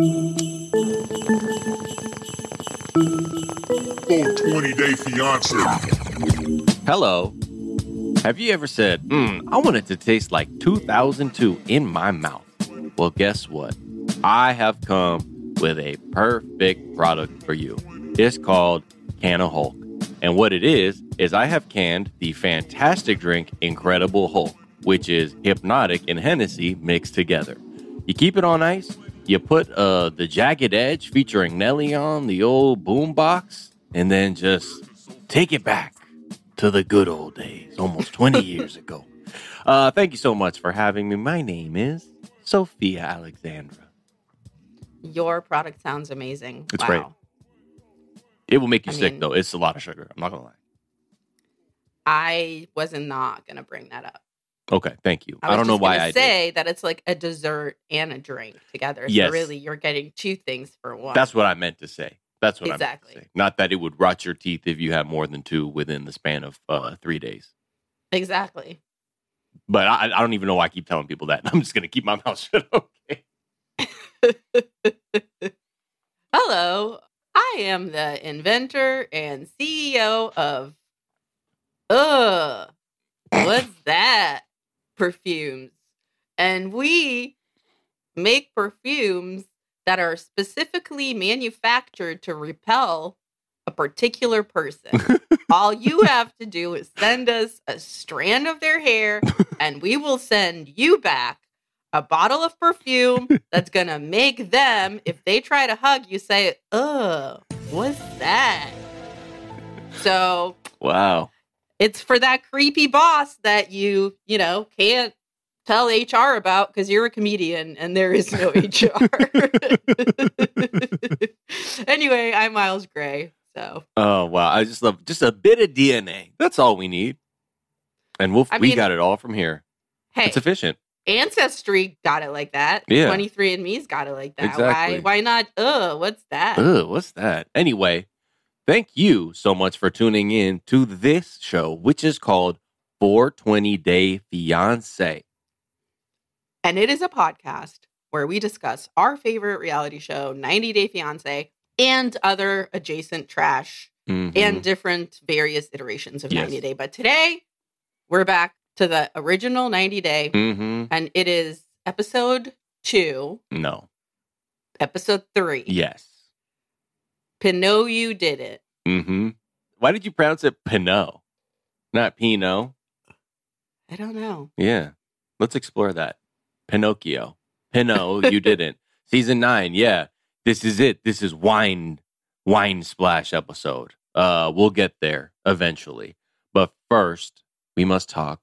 Full 20 day fiance. Hello. Have you ever said, mm, I want it to taste like 2002 in my mouth? Well, guess what? I have come with a perfect product for you. It's called Can of Hulk. And what it is, is I have canned the fantastic drink Incredible Hulk, which is Hpnotiq and Hennessy mixed together. You keep it on ice, you put uh, the Jagged Edge featuring Nelly on the old boombox, and then just take it back to the good old days, almost 20 years ago. Uh, thank you so much for having me. My name is Sophia Alexandra. Your product sounds amazing. It's wow. great. It will make you I sick, mean- though. It's a lot of sugar. I'm not going to lie. I was not going to bring that up. Okay, thank you. I, I, don't know why I did. say that it's like a dessert and a drink together. So Yes. really, you're getting two things for one. That's what I meant to say. That's what I Exactly. meant to say. Not that it would rot your teeth if you have more than two within the span of uh, three days. exactly. But I, I don't even know why I keep telling people that. I'm just going to keep my mouth shut. Okay. Hello, I am the inventor and CEO of. Ugh, what's that? Perfumes, and we make perfumes that are specifically manufactured to repel a particular person. All you have to do is send us a strand of their hair, and we will send you back a bottle of perfume that's gonna make them, if they try to hug you, say, Ugh, what's that? So Wow. It's for that creepy boss that you, you know, can't tell HR about because you're a comedian and there is no HR. anyway, I'm Miles Gray. So Oh, wow. I just love just a bit of DNA. That's all we need. And we'll, I we mean- got it all from here. hey, It's efficient. Ancestry got it like that. Yeah. 23andMe's got it like that. Exactly. Why why not? Ugh, what's that? Ugh, what's that? Anyway, thank you so much for tuning in to this show, which is called 420 Day Fiance. And it is a podcast where we discuss our favorite reality show, 90 Day Fiance, and other adjacent trash Mhm. and different various iterations of Yes. 90 Day. But today, we're back to the original 90 Day, Mhm. and it is episode two, no. episode three. Yes. Pinot, you did it. Mm-hmm. Why did you pronounce it Pinot, not Pinot? I don't know. Yeah. Let's explore that. Pinocchio. Pinot, you didn't. Season nine, yeah. This is it. This is wine wine splash episode. Uh we'll get there eventually. But first, we must talk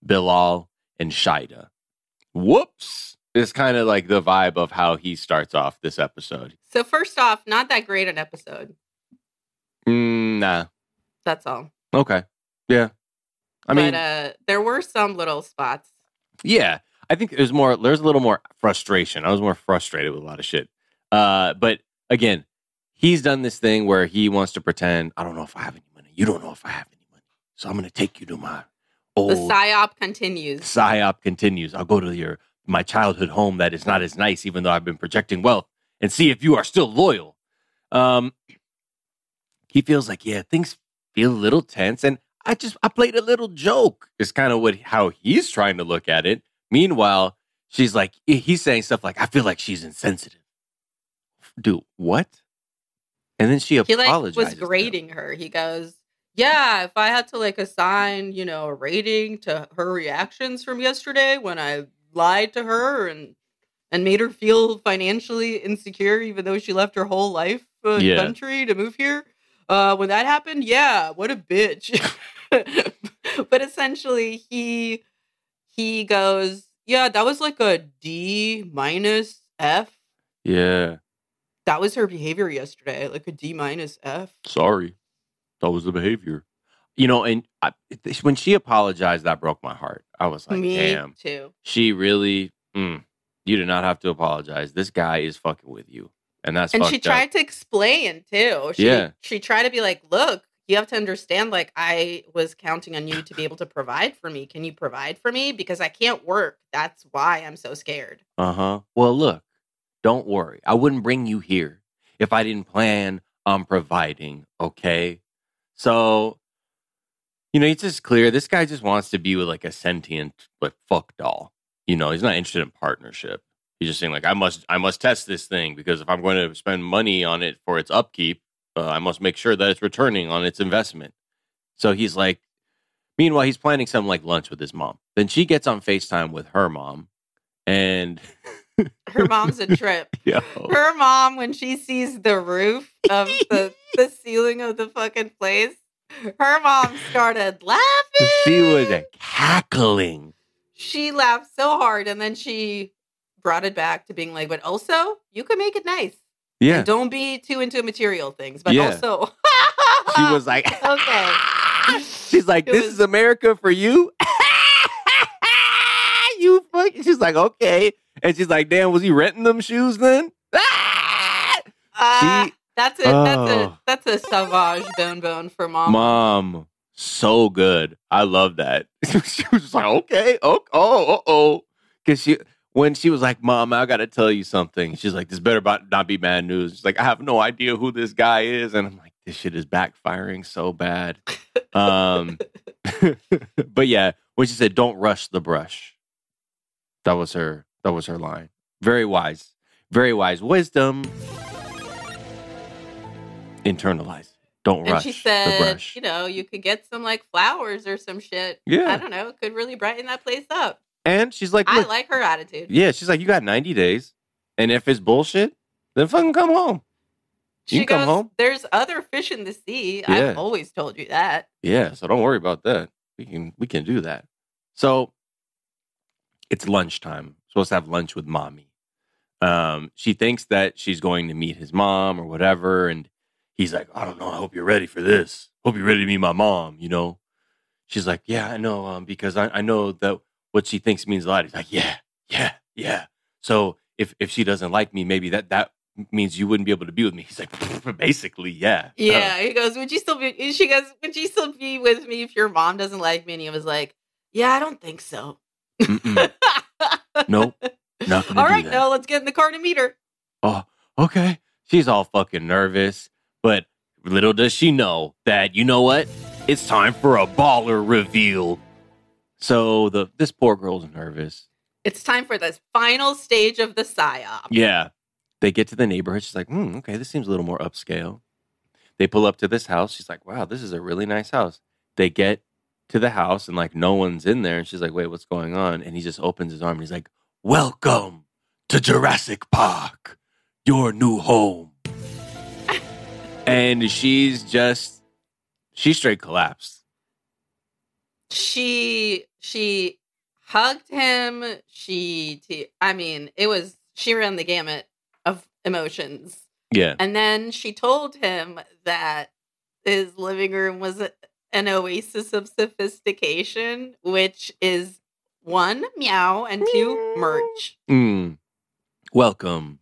Bilal and Shida. Whoops. It's kind of like the vibe of how he starts off this episode. So, first off, not that great an episode. Mm, nah. That's all. Okay. Yeah. I mean, uh, there were some little spots. Yeah, I think there's more. There's a little more frustration. I was more frustrated with a lot of shit. Uh, but again, he's done this thing where he wants to pretend. I don't know if I have any money. You don't know if I have any money. So I'm going to take you to my Old, The psyop continues. psyop continues. I'll go to your my childhood home that is not as nice, even though I've been projecting wealth, and see if you are still loyal. Um, he feels like yeah, things feel a little tense, and I just I played a little joke. Is kind of what how he's trying to look at it. Meanwhile, she's like he's saying stuff like I feel like she's insensitive. Dude, what? And then she he like was grading her. He goes, "Yeah, if I had to like assign, you know, a rating to her reactions from yesterday when I lied to her and and made her feel financially insecure, even though she left her whole life uh, Yeah. country to move here, uh, when that happened, yeah, what a bitch." but essentially, he he goes, "Yeah, that was like a D minus F." Yeah, That was her behavior yesterday, like a D minus F. sorry. That was the behavior. You know, and I, when she apologized, that broke my heart. I was like, Me damn, too. she really, mm, you do not have to apologize. This guy is fucking with you. And that's And she fucked up. tried to explain too. She, Yeah. She tried to be like, look, you have to understand, like, I was counting on you to be able to provide for me. Can you provide for me? Because I can't work. That's why I'm so scared. Uh huh. Well, look, Don't worry. I wouldn't bring you here if I didn't plan on providing. Okay. So, you know, it's just clear this guy just wants to be with like a sentient, like fuck doll. You know, he's not interested in partnership. He's just saying like, I must, I must test this thing because if I'm going to spend money on it for its upkeep, uh, I must make sure that it's returning on its investment. So he's like, meanwhile, he's planning something like lunch with his mom. Then she gets on FaceTime with her mom, and Her mom's a trip. yo, Her mom, when she sees the roof of the, the ceiling of the fucking place, her mom started laughing. she was cackling. She laughed so hard and then she brought it back to being like, but also, you can make it nice. Yeah, And don't be too into material things, but Yeah. also. she was like, Okay. She's like, this was- is America for you. you fuck. She's like, okay, and she's like, damn, was he renting them shoes then? Uh, She- that's a that's Oh. a that's a savage bone bone for mom. Mom, so good. I love that. she was just like, okay, oh, oh, oh, because she when she was like, Mom, I got to tell you something. She's like, this better not be bad news. She's like, I have no idea who this guy is, and I'm like, this shit is backfiring so bad. Um, but yeah, when she said, "Don't rush the brush," that was her. That was her line. Very wise. Very wise. Wisdom. Internalize. Don't and rush she said, you know, you could get some like flowers or some shit. Yeah. I don't know. It could really brighten that place up. And she's like, I like her attitude. yeah." She's like, "You got ninety days, and if it's bullshit, then fucking come home." You She can come goes, home. There's other fish in the sea. Yeah. I've always told you that. Yeah, so don't worry about that. We can we can do that. So it's lunchtime. Supposed to have lunch with mommy. Um, she thinks that she's going to meet his mom or whatever, and he's like, I don't know. I hope you're ready for this. Hope you're ready to meet my mom. You know. She's like, Yeah, I know. Um, because I, I know that what she thinks means a lot. He's like, Yeah, yeah, yeah. So if if she doesn't like me, maybe that that means you wouldn't be able to be with me. He's like, basically, yeah. Uh, Yeah. he goes, Would you still be she goes, Would you still be with me if your mom doesn't like me? And he was like, Yeah, I don't think so. Nope. Not do right, that. no, let's get in the car to meet her. oh, okay. She's all fucking nervous, but little does she know that you know what? It's time for a baller reveal. So the this poor girl's nervous. It's time for this final stage of the psyop. Yeah. They get to the neighborhood. She's like, hmm, okay, this seems a little more upscale. They pull up to this house. She's like, wow, this is a really nice house. They get to the house and like no one's in there. And she's like, wait, what's going on? And he just opens his arm and he's like, welcome to Jurassic Park, your new home. And she's just, she straight collapsed. she she hugged him she I mean it was she ran the gamut of emotions Yeah. and then she told him that his living room was a- an oasis of sophistication which is one meow and two merch Mm. Welcome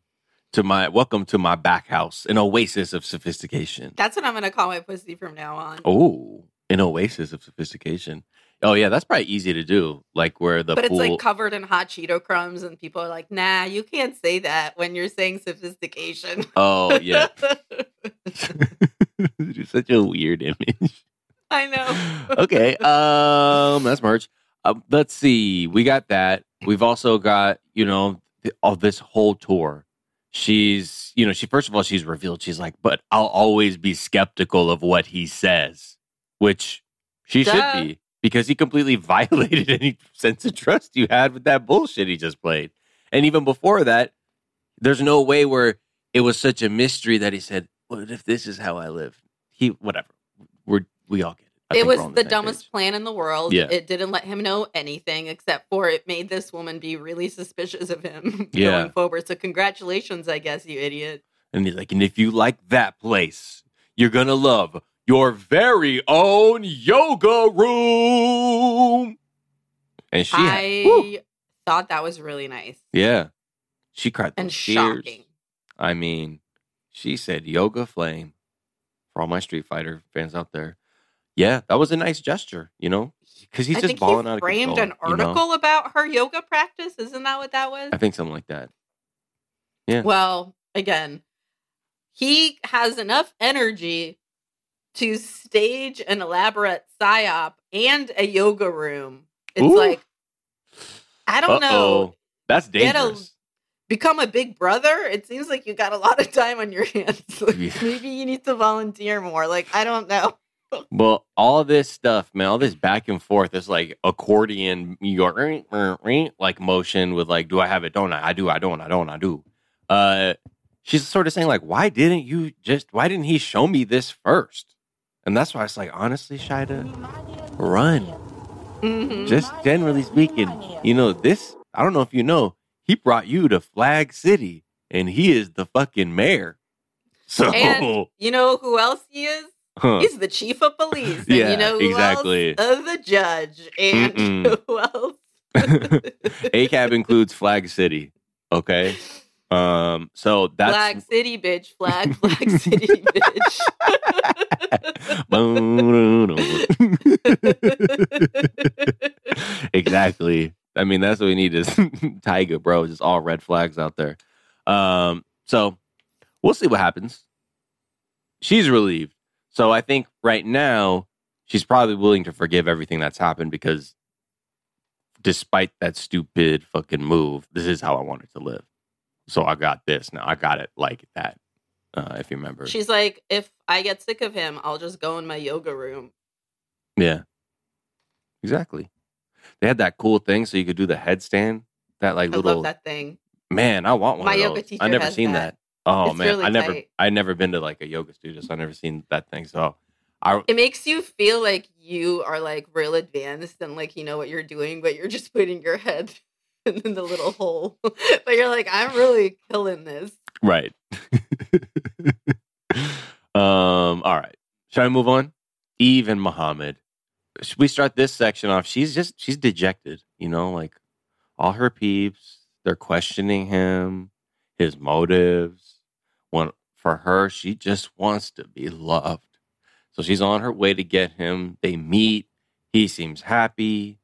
to my welcome to my back house, an oasis of sophistication. that's what i'm gonna call my pussy from now on Oh, an oasis of sophistication. Oh yeah, that's probably easy to do. Like where the but pool. it's like covered in hot cheeto crumbs and people are like nah you can't say that when you're saying sophistication oh yeah, You're such a weird image. i know okay, um, that's merch. Uh, let's see, we got that. We've also got you know th- all this whole tour. She's you know she first of all she's revealed she's like, but I'll always be skeptical of what he says, which she Duh. should be because he completely violated any sense of trust you had with that bullshit he just played. And even before that, there's no way where it was such a mystery that he said, "What if this is how I live?" He whatever. We're we all get it. I it was the dumbest page. plan in the world. Yeah. It didn't let him know anything except for it made this woman be really suspicious of him Yeah. going forward. So congratulations, I guess, you idiot. And he's like, and if you like that place, you're gonna love your very own yoga room. And she, I woo, thought that was really nice yeah, she cried and those tears. shocking. I mean, she said yoga flame for all my Street Fighter fans out there. Yeah, that was a nice gesture, you know, because he's I just balling he out of framed control, an you know? article about her yoga practice. Isn't that what that was? I think something like that. Yeah. Well, again, he has enough energy to stage an elaborate psyop and a yoga room. It's Ooh. like I don't know. Uh-oh. That's Get a- dangerous. Become a big brother. It seems like you got a lot of time on your hands. Like, Yeah. Maybe you need to volunteer more. Like I don't know. Well, all this stuff, man, all this back and forth, this like accordion, you go "Ring, ring, ring," like motion with like, do I have it? Don't I? I do. I don't. I don't. I do. Uh, she's sort of saying like, why didn't you just? Why didn't he show me this first? And that's why it's like, honestly, Shida, run. Mhm. Just generally speaking, you know this. I don't know if you know, he brought you to Flag City, and he is the fucking mayor. So, And you know who else he is? Huh. He's the chief of police. And Yeah, you know who exactly. else? Uh, the judge. And Mm-mm. who else? ACAB includes Flag City. Okay. Um, so that's Flag City, bitch. Flag, Flag City, bitch. exactly. I mean, that's what we need is Tiger, bro. Just all red flags out there. Um, so we'll see what happens. She's relieved. So I think right now she's probably willing to forgive everything that's happened because despite that stupid fucking move, this is how I wanted to live. So I got this now. I got it like that. Uh, if you remember. She's like, if I get sick of him, I'll just go in my yoga room. Yeah. Exactly. They had that cool thing so you could do the headstand. That like I little love that thing. man, I want one. My of yoga those. teacher I never seen that. that. Oh It's man, really I never tight. I never been to like a yoga studio, so I never seen that thing. So I It makes you feel like you are like real advanced and like you know what you're doing, but you're just putting your head in the little hole. but you're like, I'm really killing this. right. um. All right. Should I move on? Eve and Muhammad. Should we start this section off? She's just she's dejected. You know, like all her peeps. They're questioning him, his motives. When for her, she just wants to be loved. So she's on her way to get him. They meet. He seems happy.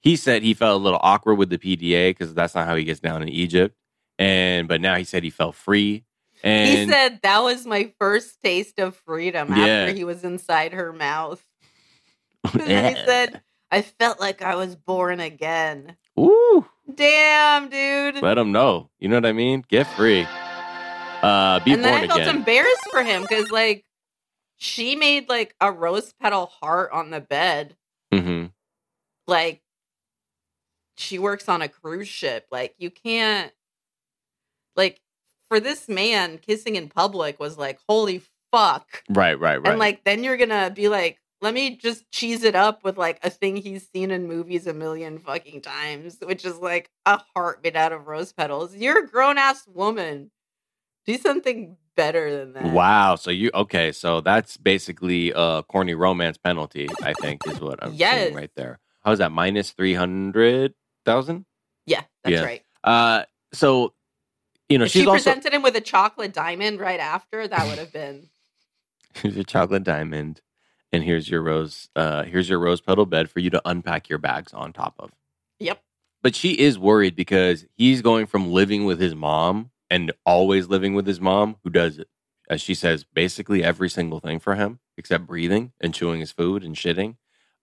He said he felt a little awkward with the PDA because that's not how he gets down in Egypt. And but now he said he felt free. And he said that was my first taste of freedom Yeah. after he was inside her mouth. And then he said, I felt like I was born again. "Ooh, Damn, dude. let him know." You know what I mean? Get free. Uh, be and then born I felt again. embarrassed for him because, like, she made like a rose petal heart on the bed. hmm Like, she works on a cruise ship. Like, you can't, like, for this man, kissing in public was like, holy fuck. Right, right, right. And like, then you're gonna be like, let me just cheese it up with like a thing he's seen in movies a million fucking times, which is like a heart made out of rose petals. You're a grown ass woman. Do something better than that. Wow. So you okay? So that's basically a corny romance penalty. I think is what I'm Yes. seeing right there. How is that? Minus three hundred thousand. Yeah, that's Yeah. right. Uh, so you know if she also presented him with a chocolate diamond right after, that would have been here's your chocolate diamond, and here's your rose. Uh, here's your rose petal bed for you to unpack your bags on top of. yep. But she is worried because he's going from living with his mom and always living with his mom, who does, as she says, basically every single thing for him except breathing and chewing his food and shitting.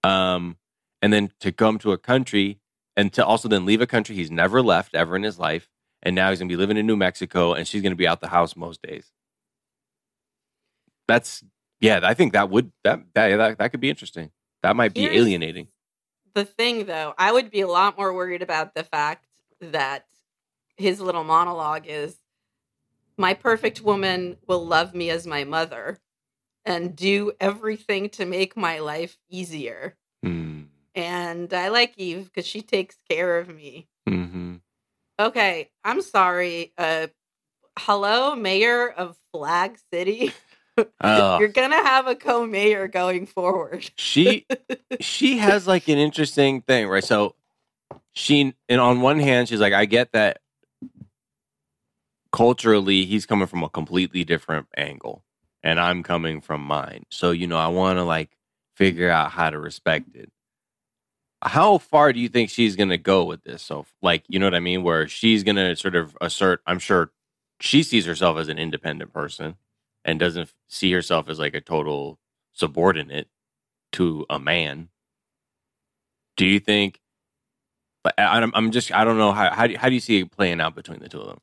Um, and then to come to a country and to also then leave a country he's never left ever in his life. And now he's going to be living in New Mexico and she's going to be out the house most days. That's, yeah, I think that would, that, that, that, that could be interesting. That might be Here's- alienating. The thing though, I would be a lot more worried about the fact that his little monologue is my perfect woman will love me as my mother and do everything to make my life easier. Hmm. And I like Eve because she takes care of me. hmm Okay, I'm sorry. Uh hello, mayor of Flag City. Oh. You're gonna have a co-mayor going forward. she she has like an interesting thing, right? So she and on one hand, she's like, I get that culturally he's coming from a completely different angle, and I'm coming from mine. So, you know, I wanna like figure out how to respect it. How far do you think she's gonna go with this? So like, you know what I mean? Where she's gonna sort of assert, I'm sure she sees herself as an independent person and doesn't see herself as like a total subordinate to a man. Do you think? But I'm, I'm just I don't know how how do, how do you see it playing out between the two of them?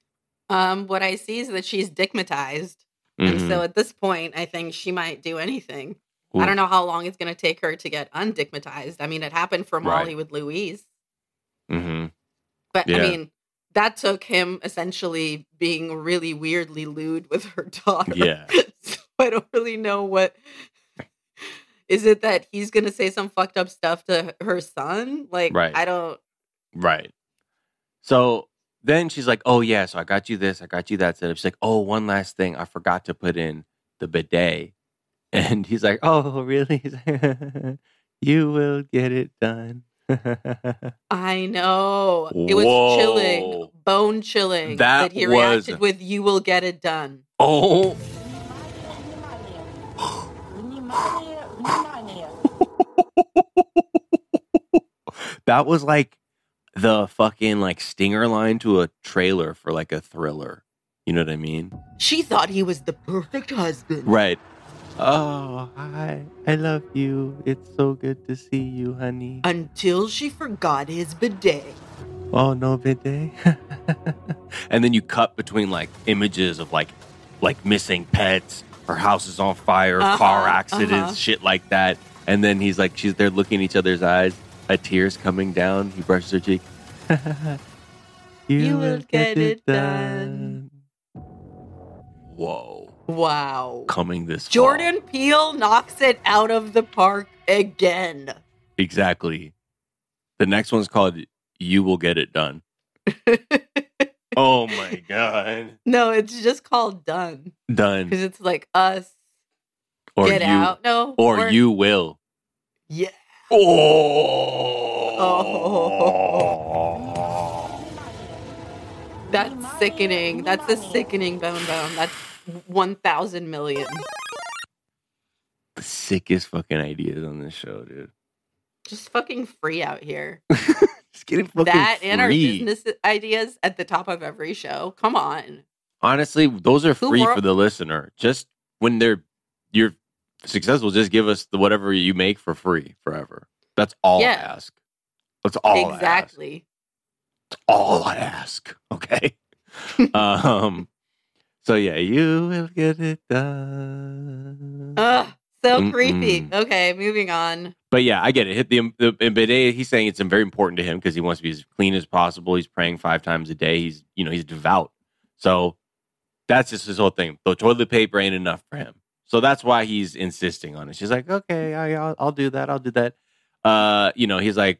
Um, what I see is that she's digmatized, and Mhm. so at this point, I think she might do anything. Ooh. I don't know how long it's going to take her to get undigmatized. I mean, it happened for Right. Molly with Luis, Mhm. but Yeah. I mean, that took him essentially being really weirdly lewd with her daughter. Yeah. so I don't really know what. Is it that he's going to say some fucked up stuff to her son? Like, Right. I don't. Right. So then she's like, "Oh yeah, so I got you this, I got you that." Setup. She's like, "Oh, one last thing, I forgot to put in the bidet," and he's like, "Oh really? Like, you will get it done." I know it was Whoa. chilling, bone chilling that, that he was... reacted with "You will get it done." Oh. that was like the fucking like stinger line to a trailer for like a thriller. You know what I mean? She thought he was the perfect husband. Right. Oh, hi. I love you. It's so good to see you, honey. Until she forgot his bidet. Oh no, bidet. and then you cut between like images of like like missing pets, her house is on fire, Uh-huh, car accidents, uh-huh. shit like that. And then he's like, she's there looking in each other's eyes, a tear's coming down. He brushes her cheek. you, You will get it done. Whoa, Wow. coming this fall. Jordan Peele knocks it out of the park again. Exactly. The next one's called "You Will Get It Done." oh my god, no, it's just called done done. because it's like us Or get you, out. No, or you will. Yeah. Oh. That's sickening. That's a sickening bone bone. That's one thousand million. The sickest fucking ideas on this show, dude. Just fucking free out here. Just getting fucking that and our business ideas at the top of every show. Come on. Honestly, those are free for the listener. Just when they're you're successful, just give us the whatever you make for free forever. That's all I ask. That's all I ask. exactly. all I ask. Okay. um. So yeah, you will get it done. Ugh, so Mm-mm. creepy. Okay, moving on. but yeah, I get it. Hit the, the bidet. He's saying it's very important to him because he wants to be as clean as possible. He's praying five times a day. He's you know he's devout. So that's just his whole thing. The toilet paper ain't enough for him. So that's why he's insisting on it. She's like, okay, I, I'll, I'll do that. I'll do that. Uh, you know, he's like,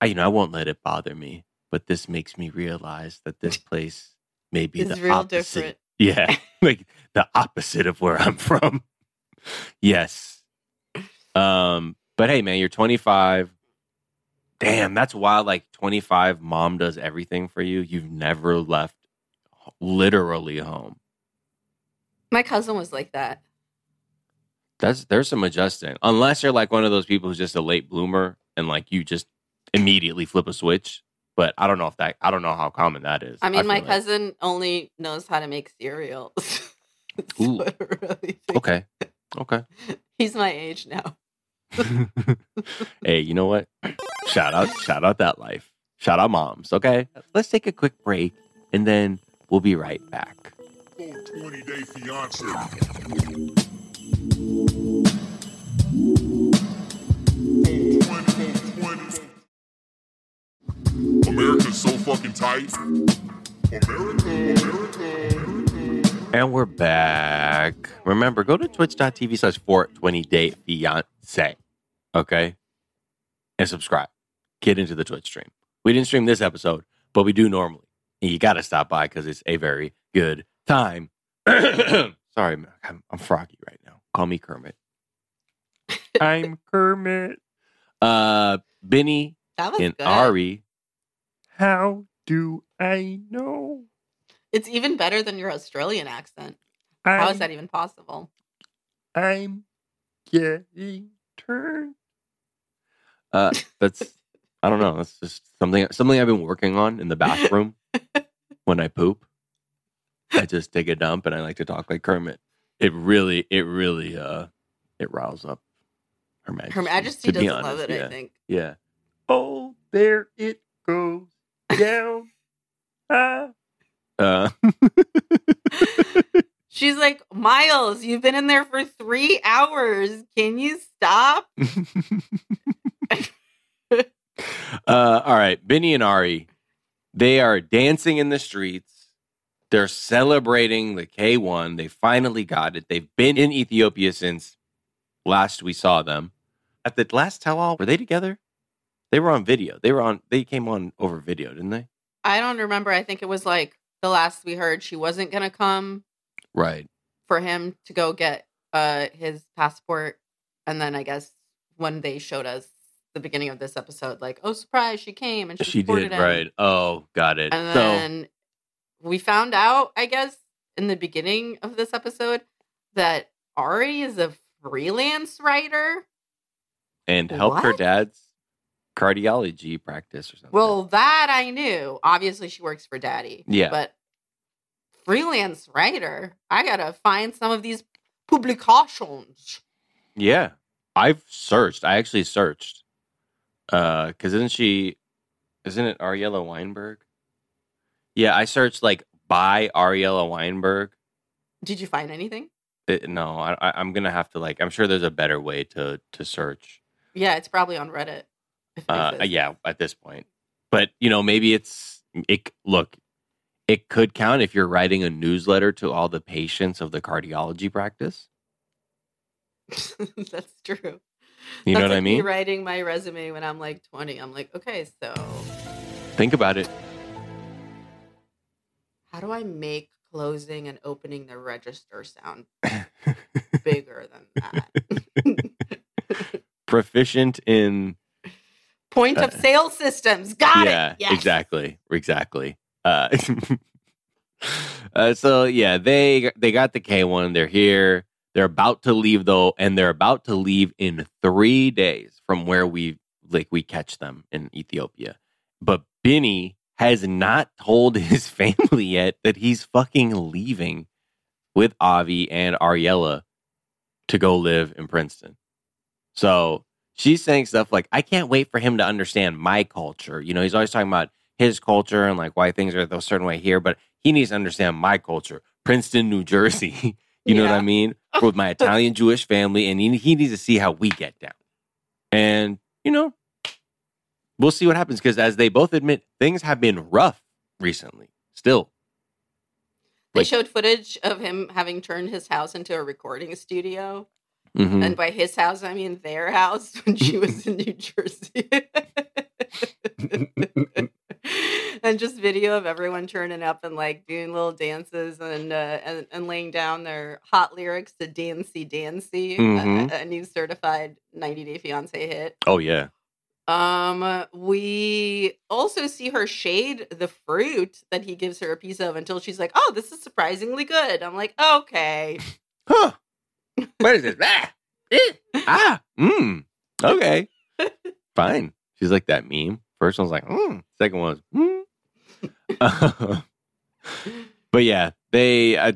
I, you know, I won't let it bother me. But this makes me realize that this place may be It's the real opposite. different. Yeah, like the opposite of where I'm from. yes. Um, but hey, man, you're 25. Damn, that's wild. Like 25, mom does everything for you. You've never left literally home. My cousin was like that. That's there's some adjusting. Unless you're like one of those people who's just a late bloomer and like you just immediately flip a switch. But I don't know if that I don't know how common that is. I mean, my like- cousin only knows how to make cereal. So Ooh. Really Okay. Okay. He's my age now. hey, you know what? Shout out, shout out that life. Shout out moms. Okay. Let's take a quick break and then we'll be right back. Full 20 day fiance. America's so fucking tight. And we're back. Remember, go to twitch.tv slash 420 day fiance. Okay. And subscribe. Get into the Twitch stream. We didn't stream this episode, but we do normally. And you got to stop by because it's a very good time. Sorry, I'm, I'm froggy right. Call me Kermit. I'm Kermit. Uh, Benny That was and good. Ari. How do I know? It's even better than your Australian accent. How is that even possible? I'm getting turned. Uh, that's I don't know. That's just something something I've been working on in the bathroom when I poop. I just take a dump and I like to talk like Kermit. It really, it really, uh, it riles up Her Majesty. Her Majesty doesn't love it. yeah. I think. Yeah. Oh, there it goes down. ah. Uh, She's like, Miles, you've been in there for three hours. Can you stop? uh, all right, Benny and Ari, they are dancing in the streets. They're celebrating the K1. They finally got it. They've been in Ethiopia since last we saw them. At the last tell all, were they together? They were on video. They were on. They came on over video, didn't they? I don't remember. I think it was like the last we heard she wasn't gonna come Right. for him to go get uh his passport. And then I guess when they showed us the beginning of this episode, like, oh surprise, she came and she, She did. him. Right. Oh, got it. And so then we found out, I guess, in the beginning of this episode that Ari is a freelance writer. and help her dad's cardiology practice or something. Well, that I knew. Obviously, she works for Daddy. Yeah. But freelance writer, I gotta find some of these publications. Yeah. I've searched. I actually searched. Uh, because isn't she isn't it Ariela Weinberg? Yeah, I searched like by Ariela Weinberg. Did you find anything? It- no, I, I, I'm gonna have to like. I'm sure there's a better way to to search. Yeah, it's probably on Reddit. Uh, yeah, at this point, but you know, maybe it's it. Look, it could count if you're writing a newsletter to all the patients of the cardiology practice. That's true. You know That's what I like me mean? writing my resume when I'm like 20. I'm like, okay, so Think about it. How do I make closing and opening the register sound bigger than that? Proficient in Point of Uh, sale systems. Got yeah, it. Yes. exactly, exactly. Uh, uh, so yeah, they they got the K one. They're here. They're about to leave though, and they're about to leave in three days from where we like we catch them in Ethiopia. But Benny has not told his family yet that he's fucking leaving with Avi and Ariela to go live in Princeton. So she's saying stuff like, I can't wait for him to understand my culture. You know, he's always talking about his culture and like why things are a certain way here, but he needs to understand my culture. Princeton, New Jersey. you know what I mean? With my Italian Jewish family, and he, he needs to see how we get down. And, you know, we'll see what happens because as they both admit, things have been rough recently. Still. They Like- showed footage of him having turned his house into a recording studio. Mhm. And by his house, I mean their house when she was in New Jersey. and just video of everyone turning up and like doing little dances and uh, and, and laying down their hot lyrics to Dancy Dancy, Mhm. a, a new certified 90 Day Fiance hit. Oh, yeah. Um, we also see her shade the fruit that he gives her a piece of until she's like, "Oh, this is surprisingly good." I'm like, "Okay, Huh. What is this? ah, ah, mm, okay. Fine. She's like that meme. First one's like, mm. Second one was, mm. but yeah, they, uh,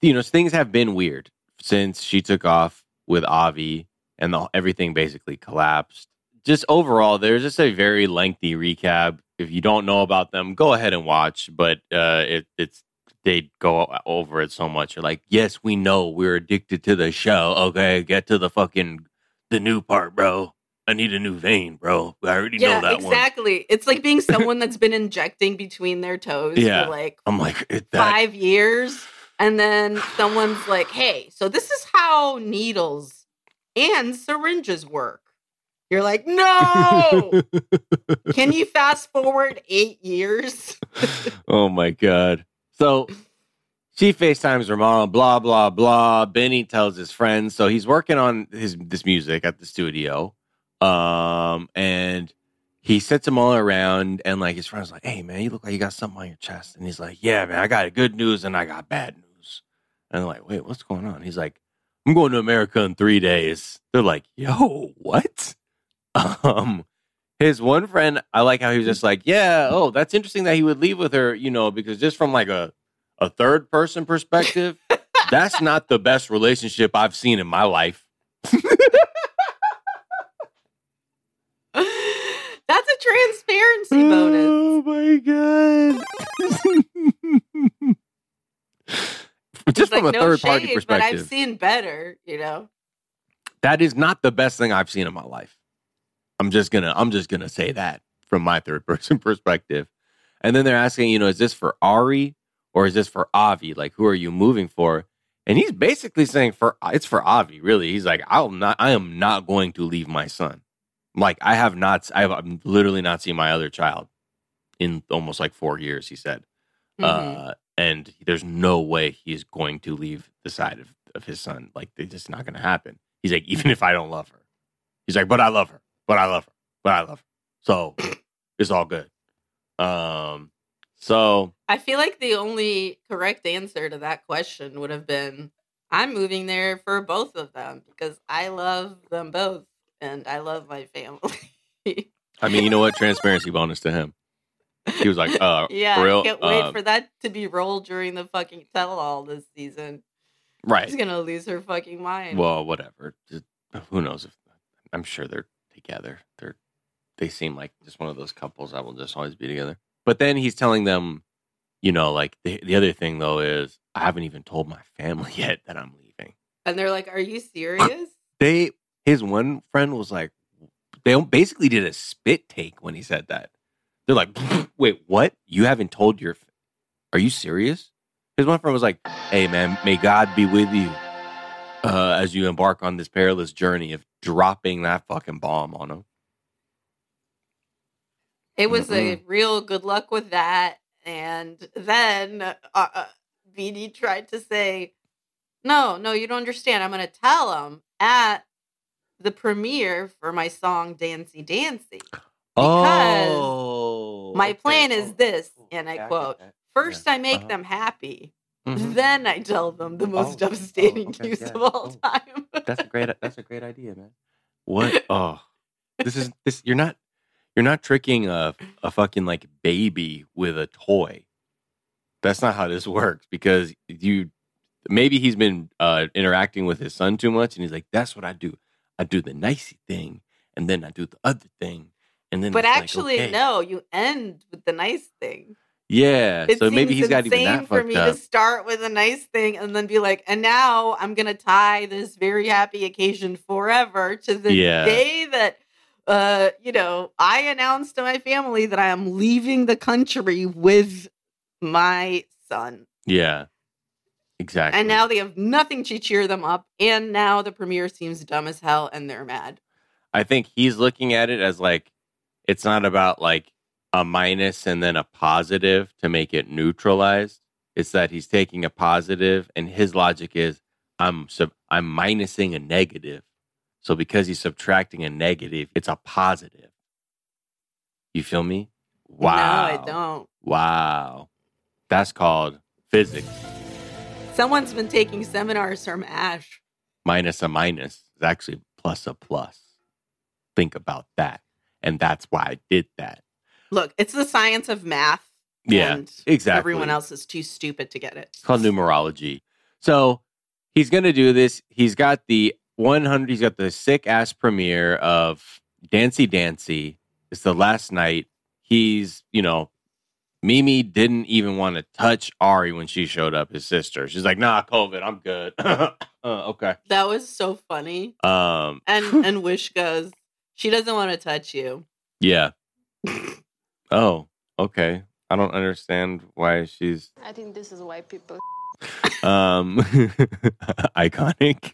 you know, things have been weird since she took off with Avi and the, everything basically collapsed. Just overall, there's just a very lengthy recap. If you don't know about them, go ahead and watch. But uh, it, it's they go over it so much. You're like, yes, we know we're addicted to the show. Okay, get to the fucking the new part, bro. I need a new vein, bro. I already yeah, know that one. exactly." It's like being someone that's been injecting between their toes Yeah. for like I'm like that. five years, and then someone's like, "Hey, so this is how needles and syringes work." You're like, "No." Can you fast forward eight years? oh my god. So she FaceTimes her mom, blah blah blah. Benny tells his friends. So he's working on his this music at the studio. Um and he sits them all around and like his friend's like, Hey man, you look like you got something on your chest. And he's like, Yeah, man, I got good news and I got bad news. And they're like, Wait, what's going on? He's like, I'm going to America in three days. They're like, Yo, what? Um his one friend, I like how he was just like, yeah, oh, that's interesting that he would leave with her, you know, because just from like a a third person perspective, that's not the best relationship I've seen in my life. That's a transparency bonus. Oh my god. Just It's from like, a no third party shade, But I've seen better, you know. that is not the best thing I've seen in my life. I'm just gonna I'm just gonna say that from my third person perspective. And then they're asking, you know, is this for Ari or is this for Avi? Like, who are you moving for? And he's basically saying for it's for Avi, really. He's like, I'll not I am not going to leave my son. Like, I have not I have I'm literally not seen my other child in almost like four years, he said. Mhm. Uh, and there's no way he's going to leave the side of, of his son. Like, it's just not going to happen. He's like, even if I don't love her, he's like, but I love her, but I love her, but I love her. So it's all good. Um, so I feel like the only correct answer to that question would have been I'm moving there for both of them because I love them both and I love my family. I mean, you know what? Transparency bonus to him. He was like, uh, yeah, for real? I can't wait Uh, for that to be rolled during the fucking tell all this season. right. She's gonna lose her fucking mind. Well, whatever. Just, who knows if I'm sure they're together. They're they seem like just one of those couples that will just always be together. But then he's telling them, you know, like the the other thing though is I haven't even told my family yet that I'm leaving. and they're like, "Are you serious?" They his one friend was like they basically did a spit take when he said that. They're like, "Wait, what? You haven't told your Are you serious?" His one friend was like, "Hey man, may God be with you uh, as you embark on this perilous journey of dropping that fucking bomb on him." It was a real good luck with that. And then uh, uh, BD tried to say, no, no, you don't understand. I'm going to tell him at the premiere for my song Dancy Dancy. Because oh, My okay. plan is Oh, this, oh, and I yeah, quote, that. First, I make Uh-huh. them happy. Mhm. Then I tell them the most Oh, oh, devastating okay, news yeah. of all Oh. time. That's a great. That's a great idea, man. What? Oh, this is this. You're not. You're not tricking a a fucking like baby with a toy. That's not how this works because you. Maybe he's been uh, interacting with his son too much, and he's like, "That's what I do. I do the nicey thing, and then I do the other thing, and then." but it's like, actually, okay. no, you end with the nice thing. Yeah, It so maybe he's got even that for me up. to start with a nice thing and then be like, and now I'm gonna tie this very happy occasion forever to the Yeah. day that, uh, you know, I announced to my family that I am leaving the country with my son, Yeah, exactly. and now they have nothing to cheer them up, and now the premiere seems dumb as hell, and they're mad. I think he's looking at it as like it's not about like a minus and then a positive to make it neutralized. It's that he's taking a positive, and his logic is I'm sub- I'm minusing a negative. So because he's subtracting a negative, it's a positive. You feel me? Wow. No, I don't. Wow. That's called physics. Someone's been taking seminars from Ash. Minus a minus is actually plus a plus. Think about that. And that's why I did that. Look, it's the science of math. Yeah, and exactly. Everyone else is too stupid to get it. It's called numerology. So he's going to do this. He's got the 100, he's got the sick ass premiere of Dancy Dancy. It's the last night. He's, you know, Mimi didn't even want to touch Ari when she showed up, his sister. She's like, nah, COVID, I'm good. uh, okay. That was so funny. Um, And and Wish goes, she doesn't want to touch you. yeah. Oh, okay. I don't understand why she's I think this is why people um iconic.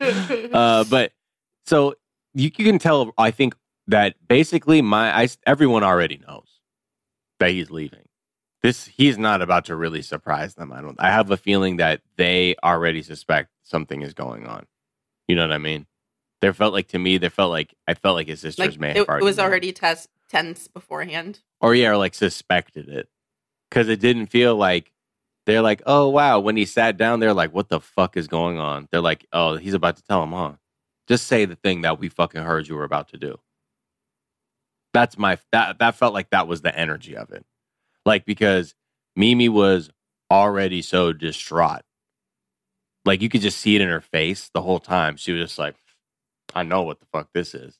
Uh but so you, you can tell i think that basically my I, everyone already knows that he's leaving. This he's not about to really surprise them i don't i have a feeling that they already suspect something is going on. You know what i mean? There felt like to me there felt like i felt like his sisters like may it, have it already was already test tense beforehand. or yeah, or like suspected it because it didn't feel like they're like, oh wow. When he sat down, they're like, what the fuck is going on? They're like, oh, he's about to tell him, huh? Just say the thing that we fucking heard you were about to do. That's my that that felt like that was the energy of it, like because Mimi was already so distraught. Like you could just see it in her face the whole time. She was just like, I know what the fuck this is.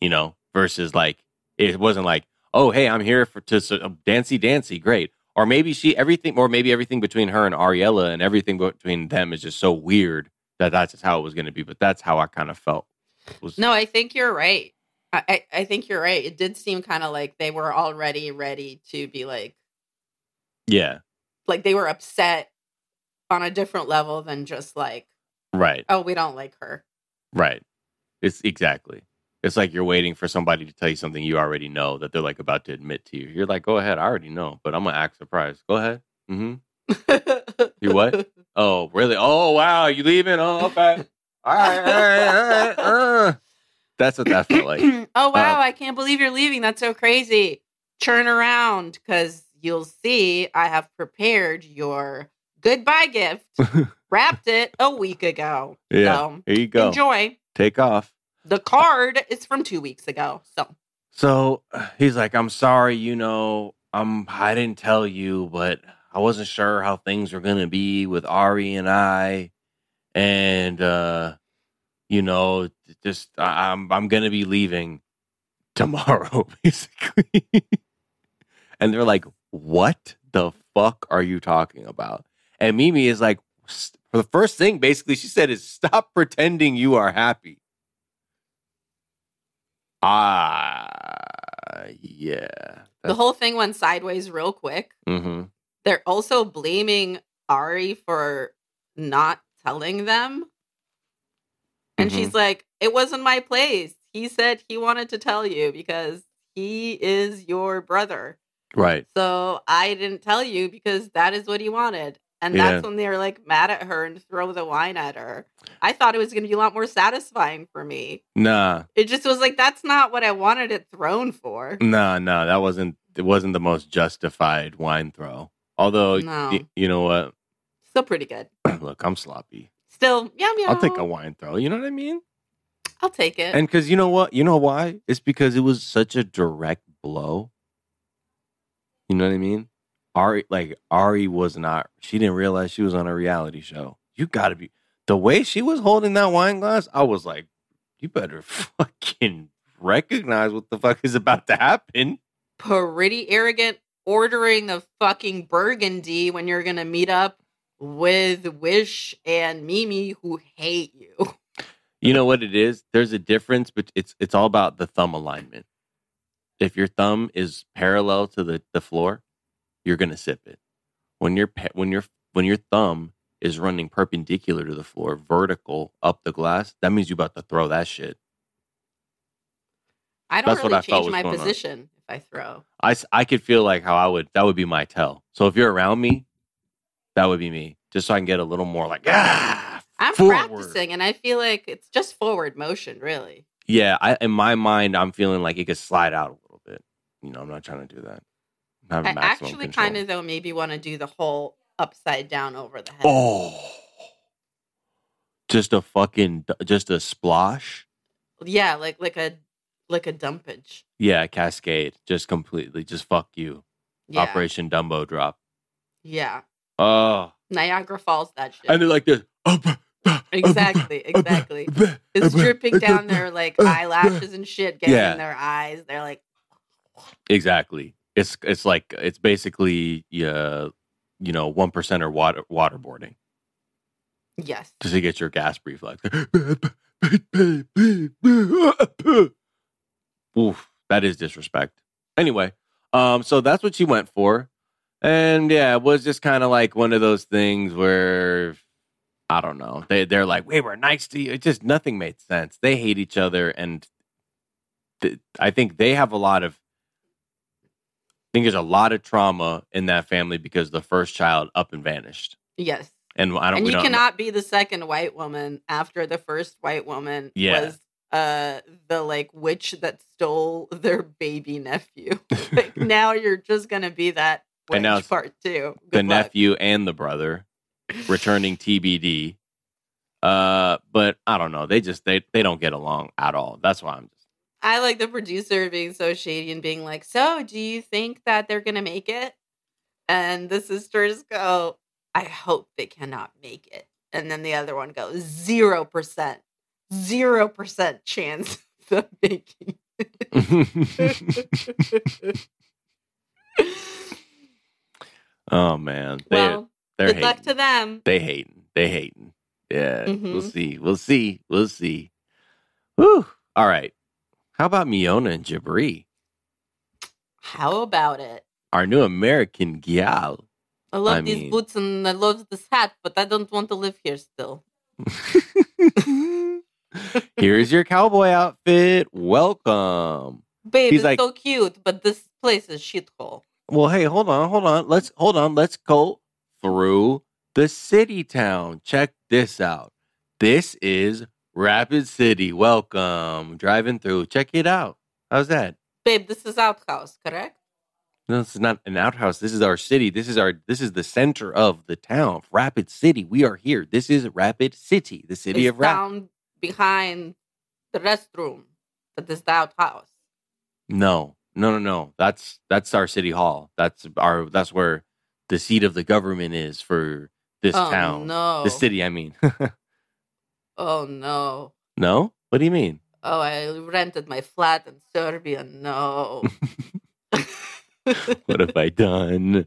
You know, versus like it wasn't like, oh hey, I'm here for to so, dancy dancy, great. Or maybe she everything, or maybe everything between her and Ariela and everything between them is just so weird that that's just how it was going to be. But that's how I kind of felt. Was No, I think you're right. I, I, I think you're right. It did seem kind of like they were already ready to be like, yeah, like they were upset on a different level than just like, right. oh, we don't like her. Right. It's exactly. It's like you're waiting for somebody to tell you something you already know that they're like about to admit to you. You're like, go ahead, I already know, but I'm gonna act surprised. Go ahead. Mm-hmm. You what? Oh, really? Oh, wow, you leaving? Oh, okay. All right, all right, all right. Uh. That's what that felt like. oh wow, Uh, I can't believe you're leaving. That's so crazy. Turn around because you'll see I have prepared your goodbye gift. Wrapped it a week ago. Yeah. So Here you go. enjoy. Take off. The card is from two weeks ago. So So he's like, I'm sorry, you know, I'm I didn't tell you, but I wasn't sure how things were gonna be with Ari and I. And uh, you know, just I, I'm I'm gonna be leaving tomorrow, basically. and they're like, What the fuck are you talking about? And Mimi is like, "S- for the first thing, basically, she said is stop pretending you are happy. Ah, yeah. the whole thing went sideways real quick. hmm They're also blaming Ari for not telling them. And Mhm. she's like, It wasn't my place. He said he wanted to tell you because he is your brother. Right. So I didn't tell you because that is what he wanted. And Yeah. that's when they were like mad at her and throw the wine at her. I thought it was going to be a lot more satisfying for me. Nah, It just was like, that's not what I wanted it thrown for. nah, nah. That wasn't. It wasn't the most justified wine throw. Although, No. y- you know what? Still pretty good. Look, I'm sloppy. Still, yeah, yeah. I'll take a wine throw. You know what I mean? I'll take it. And because you know what? You know why? It's because it was such a direct blow. You know what I mean? Ari, like Ari, was not. She didn't realize she was on a reality show. You got to be the way she was holding that wine glass. I was like, you better fucking recognize what the fuck is about to happen. pretty arrogant ordering a fucking burgundy when you're to meet up with Wish and Mimi who hate you. You know what it is? There's a difference, but it's it's all about the thumb alignment. If your thumb is parallel to the, the floor, you're gonna sip it. When your pa- when your when your thumb is running perpendicular to the floor, vertical up the glass, that means you're about to throw that shit. I don't That's really change my going on. position if I throw. I, I could feel like how I would that would be my tell. So if you're around me, that would be me, just so I can get a little more like ah. I'm forward. practicing and I feel like it's just forward motion, really. Yeah, I, in my mind, I'm feeling like it could slide out a little bit. You know, I'm not trying to do that. I actually kind of, though, maybe want to do the whole upside down over the head. Oh, just a fucking, just a splosh. Yeah, like like a like a dumpage. Yeah, cascade. Just completely, just fuck you. Yeah. Operation Dumbo drop. Yeah. Oh, Niagara Falls, that shit. and they're like this. Exactly, exactly. It's dripping down their like eyelashes and shit, getting Yeah. in their eyes. They're like, Exactly. It's it's like it's basically yeah, you know, one percent or water waterboarding yes. just to get your gas reflex. Oof, that is disrespect. Anyway, um, so that's what she went for, and yeah, it was just kind of like one of those things where I don't know. They they're like, we were nice to you. It just nothing made sense. They hate each other, and th- I think they have a lot of. Think there's a lot of trauma in that family because the first child up and vanished, Yes. and I don't. And you don't- cannot be the second white woman after the first white woman Yeah. was uh the like witch that stole their baby nephew. like now you're just gonna be that witch And now part two. the luck. nephew and the brother returning TBD. Uh, but I don't know. They just they they don't get along at all. That's why I'm just I like the producer being so shady and being like, "So, do you think that they're gonna make it?" And the sisters go, I hope they cannot make it. And then the other one goes, 0%, 0% chance of making it. oh man, they, well, they're good hating. luck to them. They hating. They hating. Yeah, we'll Mhm. see. We'll see. We'll see. Whew. All right. How about Miona and Jibri, How about it? our new American gal? I love I these mean- boots and I love this hat, but I don't want to live here still. Here's your cowboy outfit. Welcome. Babe, He's it's like- so cute, but this place is shithole. Well, hey, hold on, hold on. Let's hold on. Let's go through the city town. Check this out. This is Rapid City. Welcome. Driving through. Check it out. How's that? Babe, this is outhouse, correct? No, this is not an outhouse. This is our city. This is our this is the center of the town. Rapid City. We are here. This is Rapid City, the city it's of Rapid. down behind the restroom. That is the outhouse. No, no, no, no. That's that's our city hall. That's our that's where the seat of the government is for this oh town. no. The city, I mean. Oh no. no? What do you mean? Oh, I rented my flat in Serbia. No. What have I done?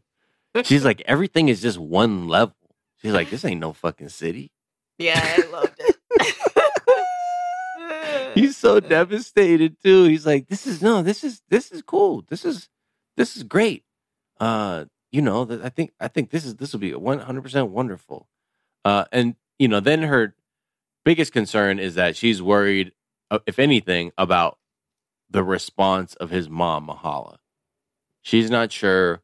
She's like, everything is just one level. She's like, this ain't no fucking city. yeah, I loved it. He's so devastated too. He's like, this is no, this is this is cool. This is this is great. Uh, you know, I think I think this is this will be one hundred percent wonderful. Uh, and you know, then her biggest concern is that she's worried, uh, if anything, about the response of his mom, Mahala. She's not sure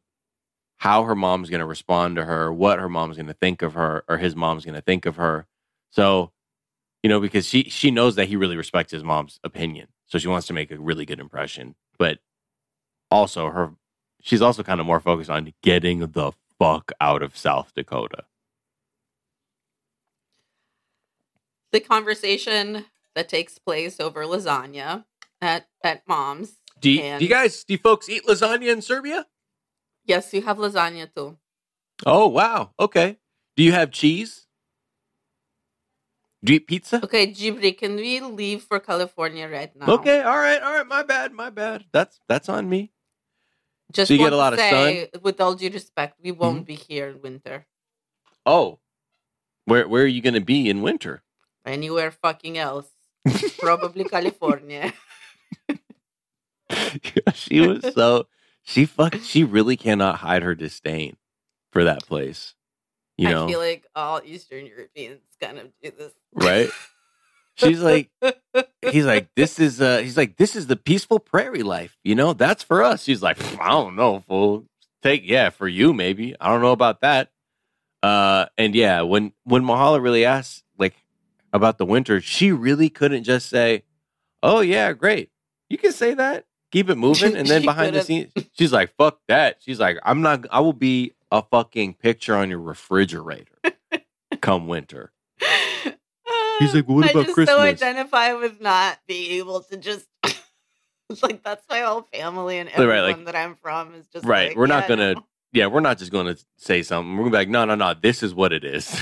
how her mom's going to respond to her, what her mom's going to think of her, or his mom's going to think of her. So, you know, because she she knows that he really respects his mom's opinion, so she wants to make a really good impression. But also, her she's also kind of more focused on getting the fuck out of South Dakota. The conversation that takes place over lasagna at at mom's. Do you, And- do you guys, do you folks eat lasagna in Serbia? Yes, you have lasagna too. Oh wow, okay. Do you have cheese? Do you eat pizza? Okay, Jibri, can we leave for California right now? Okay, all right, all right. My bad, my bad. That's that's on me. Just So you get a lot of sun? Mm-hmm. say, with all due respect, we won't be here in winter. Oh, where where are you going to be in winter? Anywhere fucking else. Probably California. she was so she fuck she really cannot hide her disdain for that place. You know, I feel like all Eastern Europeans kind of do this. right? She's like he's like this is uh he's like this is the peaceful prairie life, you know? That's for us. She's like I don't know, fool. Take yeah, for you maybe. I don't know about that. Uh and yeah, when when Mahala really asked like about the winter, she really couldn't just say, "Oh yeah, great. You can say that. Keep it moving." And then behind the scenes, she's like, "Fuck that." She's like, "I'm not I will be a fucking picture on your refrigerator come winter." He's like, "Well, what I about just so identify with not being able to just. It's like that's my whole family and Right, everyone like- that I'm from is just Right, like, we're not yeah, gonna- no. Yeah, we're not just going to say something. We're gonna be like, "No, no, no. This is what it is."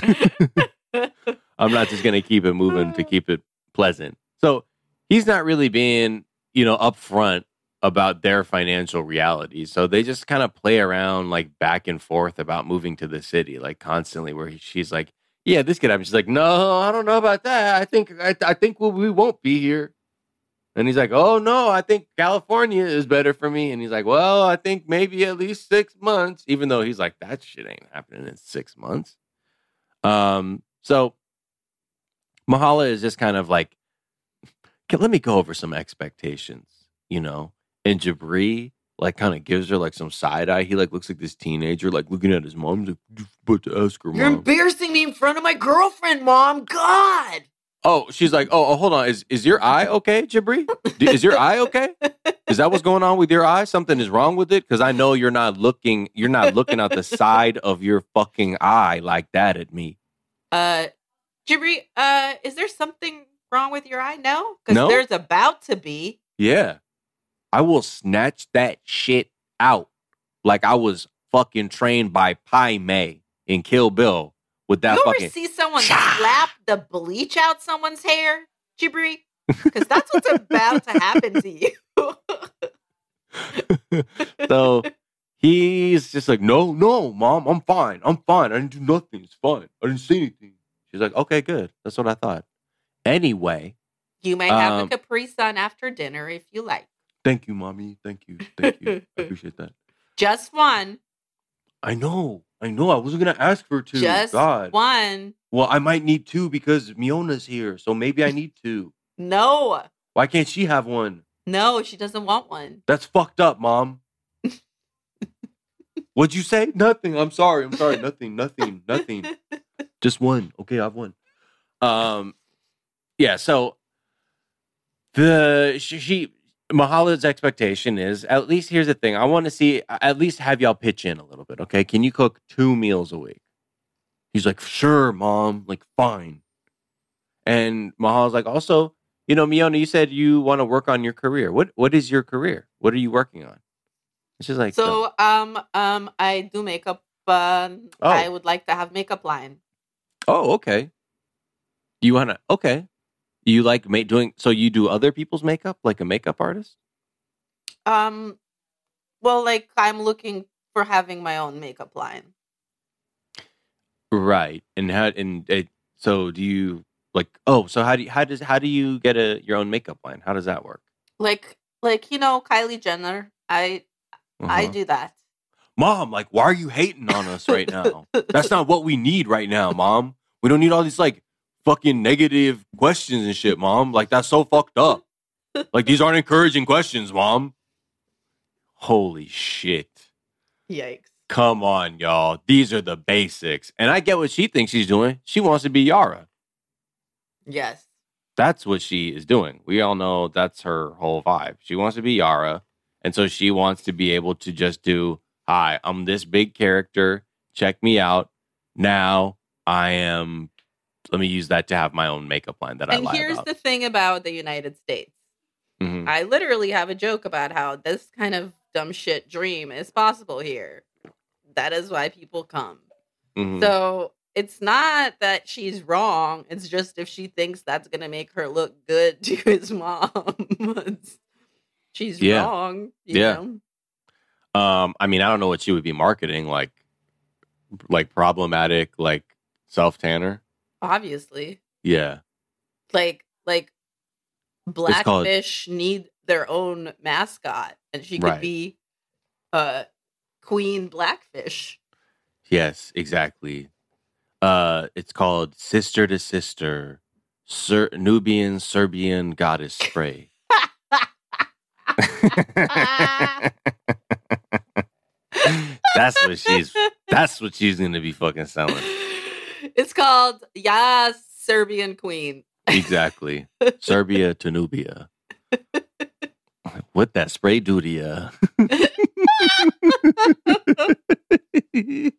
I'm not just going to keep it moving to keep it pleasant. So he's not really being, you know, upfront about their financial realities. So they just kind of play around like back and forth about moving to the city, like constantly. Where he, she's like, "Yeah, this could happen." She's like, "No, I don't know about that. I think I, I think we, we won't be here." And he's like, "Oh no, I think California is better for me." And he's like, "Well, I think maybe at least six months." Even though he's like, "That shit ain't happening in six months." Um, so Mahala is just kind of like, "Okay, let me go over some expectations, you know. And Jibri like kind of gives her like some side eye. He like looks like this teenager, like looking at his mom. He's like, "You about to ask her You're embarrassing me in front of my girlfriend, mom. God. oh, she's like, oh, oh, hold on. Is is your eye okay, Jibri? Is your eye okay? Is that what's going on with your eye? Something is wrong with it? Because I know you're not looking. You're not looking out the side of your fucking eye like that at me. Uh, Jibri, uh, is there something wrong with your eye? No, because No? there's about to be. Yeah. I will snatch that shit out like I was fucking trained by Pai Mei in Kill Bill with that you ever fucking. see someone slap the bleach out someone's hair, Jibri? Because that's what's about to happen to you. so he's just like, no, no, mom, I'm fine. I'm fine. I didn't do nothing. It's fine. I didn't say anything. She's like, okay, good. That's what I thought. Anyway, You may have Um, a Capri Sun after dinner if you like. thank you, mommy. Thank you. Thank you. I appreciate that. Just one. I know. I know. I wasn't gonna ask for two. Just God. one. Well, I might need two because Miona's here, so maybe I need two. No. Why can't she have one? No, she doesn't want one. That's fucked up, mom. What'd you say? Nothing. I'm sorry. I'm sorry. Nothing. Nothing. Nothing. Just one. Okay, I have one. Um, yeah. So the she, she Mahala's expectation is at least here's the thing. I want to see at least have y'all pitch in a little bit. Okay, can you cook two meals a week? He's like, sure, mom. Like, fine. And Mahala's like, also, you know, Miona, you said you want to work on your career. What What is your career? What are you working on? And she's like, So um um I do makeup. Um, Oh. I would like to have makeup line. Oh, okay. Do You want to? Okay. You like ma- doing? So you do other people's makeup, like a makeup artist? Um, well, like I'm looking for having my own makeup line. Right. And how? And it, so do you like? Oh, so how do you, how does how do you get a your own makeup line? How does that work? Like like you know Kylie Jenner. I I Uh-huh. do that. Mom, like, why are you hating on us right now? That's not what we need right now, Mom. We don't need all these like fucking negative questions and shit, Mom. Like that's so fucked up. Like these aren't encouraging questions, Mom. Holy shit. Yikes. Come on, y'all. These are the basics. And I get what she thinks she's doing. She wants to be Yara. Yes. That's what she is doing. We all know that's her whole vibe. She wants to be Yara. And so she wants to be able to just do, hi, I'm this big character. Check me out. Now I am, let me use that to have my own makeup line that I And here's about. the thing about the United States. Mhm. I literally have a joke about how this kind of dumb shit dream is possible here. That is why people come. Mhm. So it's not that she's wrong. It's just if she thinks that's gonna make her look good to his mom, she's Yeah. wrong. You Yeah. Know? Um, I mean, I don't know what she would be marketing, like, like problematic, like self tanner. Obviously, Yeah. like like called- blackfish need their own mascot, and she could Right. be uh queen blackfish. Yes, exactly. Uh, it's called Sister to Sister, Ser- Nubian Serbian Goddess Spray. that's what she's. That's what she's gonna be fucking selling. It's called Yas Serbian Queen. Exactly. Serbia to Nubia. What that spray to ya?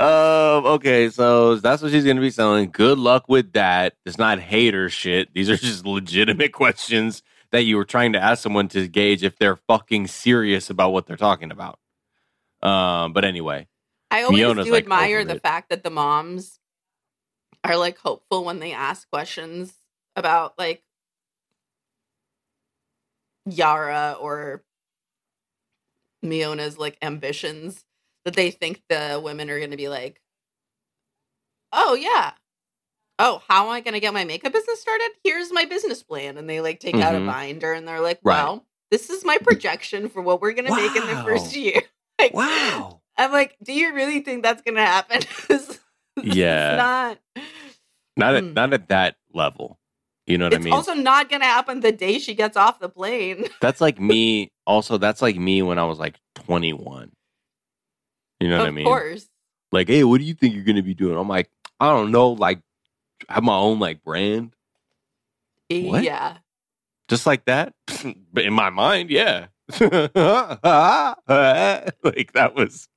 um, okay, so that's what she's gonna be selling. Good luck with that. It's not hater shit. These are just legitimate questions that you were trying to ask someone to gauge if they're fucking serious about what they're talking about. Um, but anyway, I always do like, admire the it. fact that the moms are like hopeful when they ask questions about like Yara or Miona's like ambitions that they think the women are going to be like, oh yeah, oh how am I going to get my makeup business started? Here's my business plan, and they like take out a Mhm. binder and they're like, Right. well, this is my projection for what we're going to make in the first year. like, wow. I'm like, do you really think that's gonna happen? This- this is Yeah. not. Not at Hmm. not at that level. You know what It's I mean? also not gonna happen the day she gets off the plane. That's like me. Also, that's like me when I was like 21. You know what I mean? of course. Like, hey, what do you think you're gonna be doing? I'm like, I don't know. Like, have my own like brand, What? Yeah. just like that. but in my mind, yeah. like that was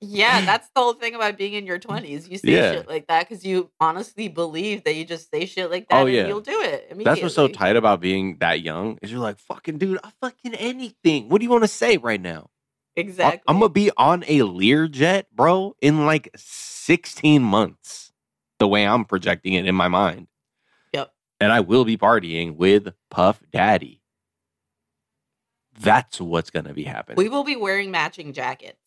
Yeah, that's the whole thing about being in your 20s. You say Yeah. shit like that because you honestly believe that you just say shit like that Oh, and yeah. you'll do it. that's what's so tight about being that young is you're like fucking dude, I fucking anything. What do you want to say right now? exactly. I'm gonna be on a Learjet, bro, in like 16 months. The way I'm projecting it in my mind. Yep. And I will be partying with Puff Daddy. That's what's gonna be happening. we will be wearing matching jackets.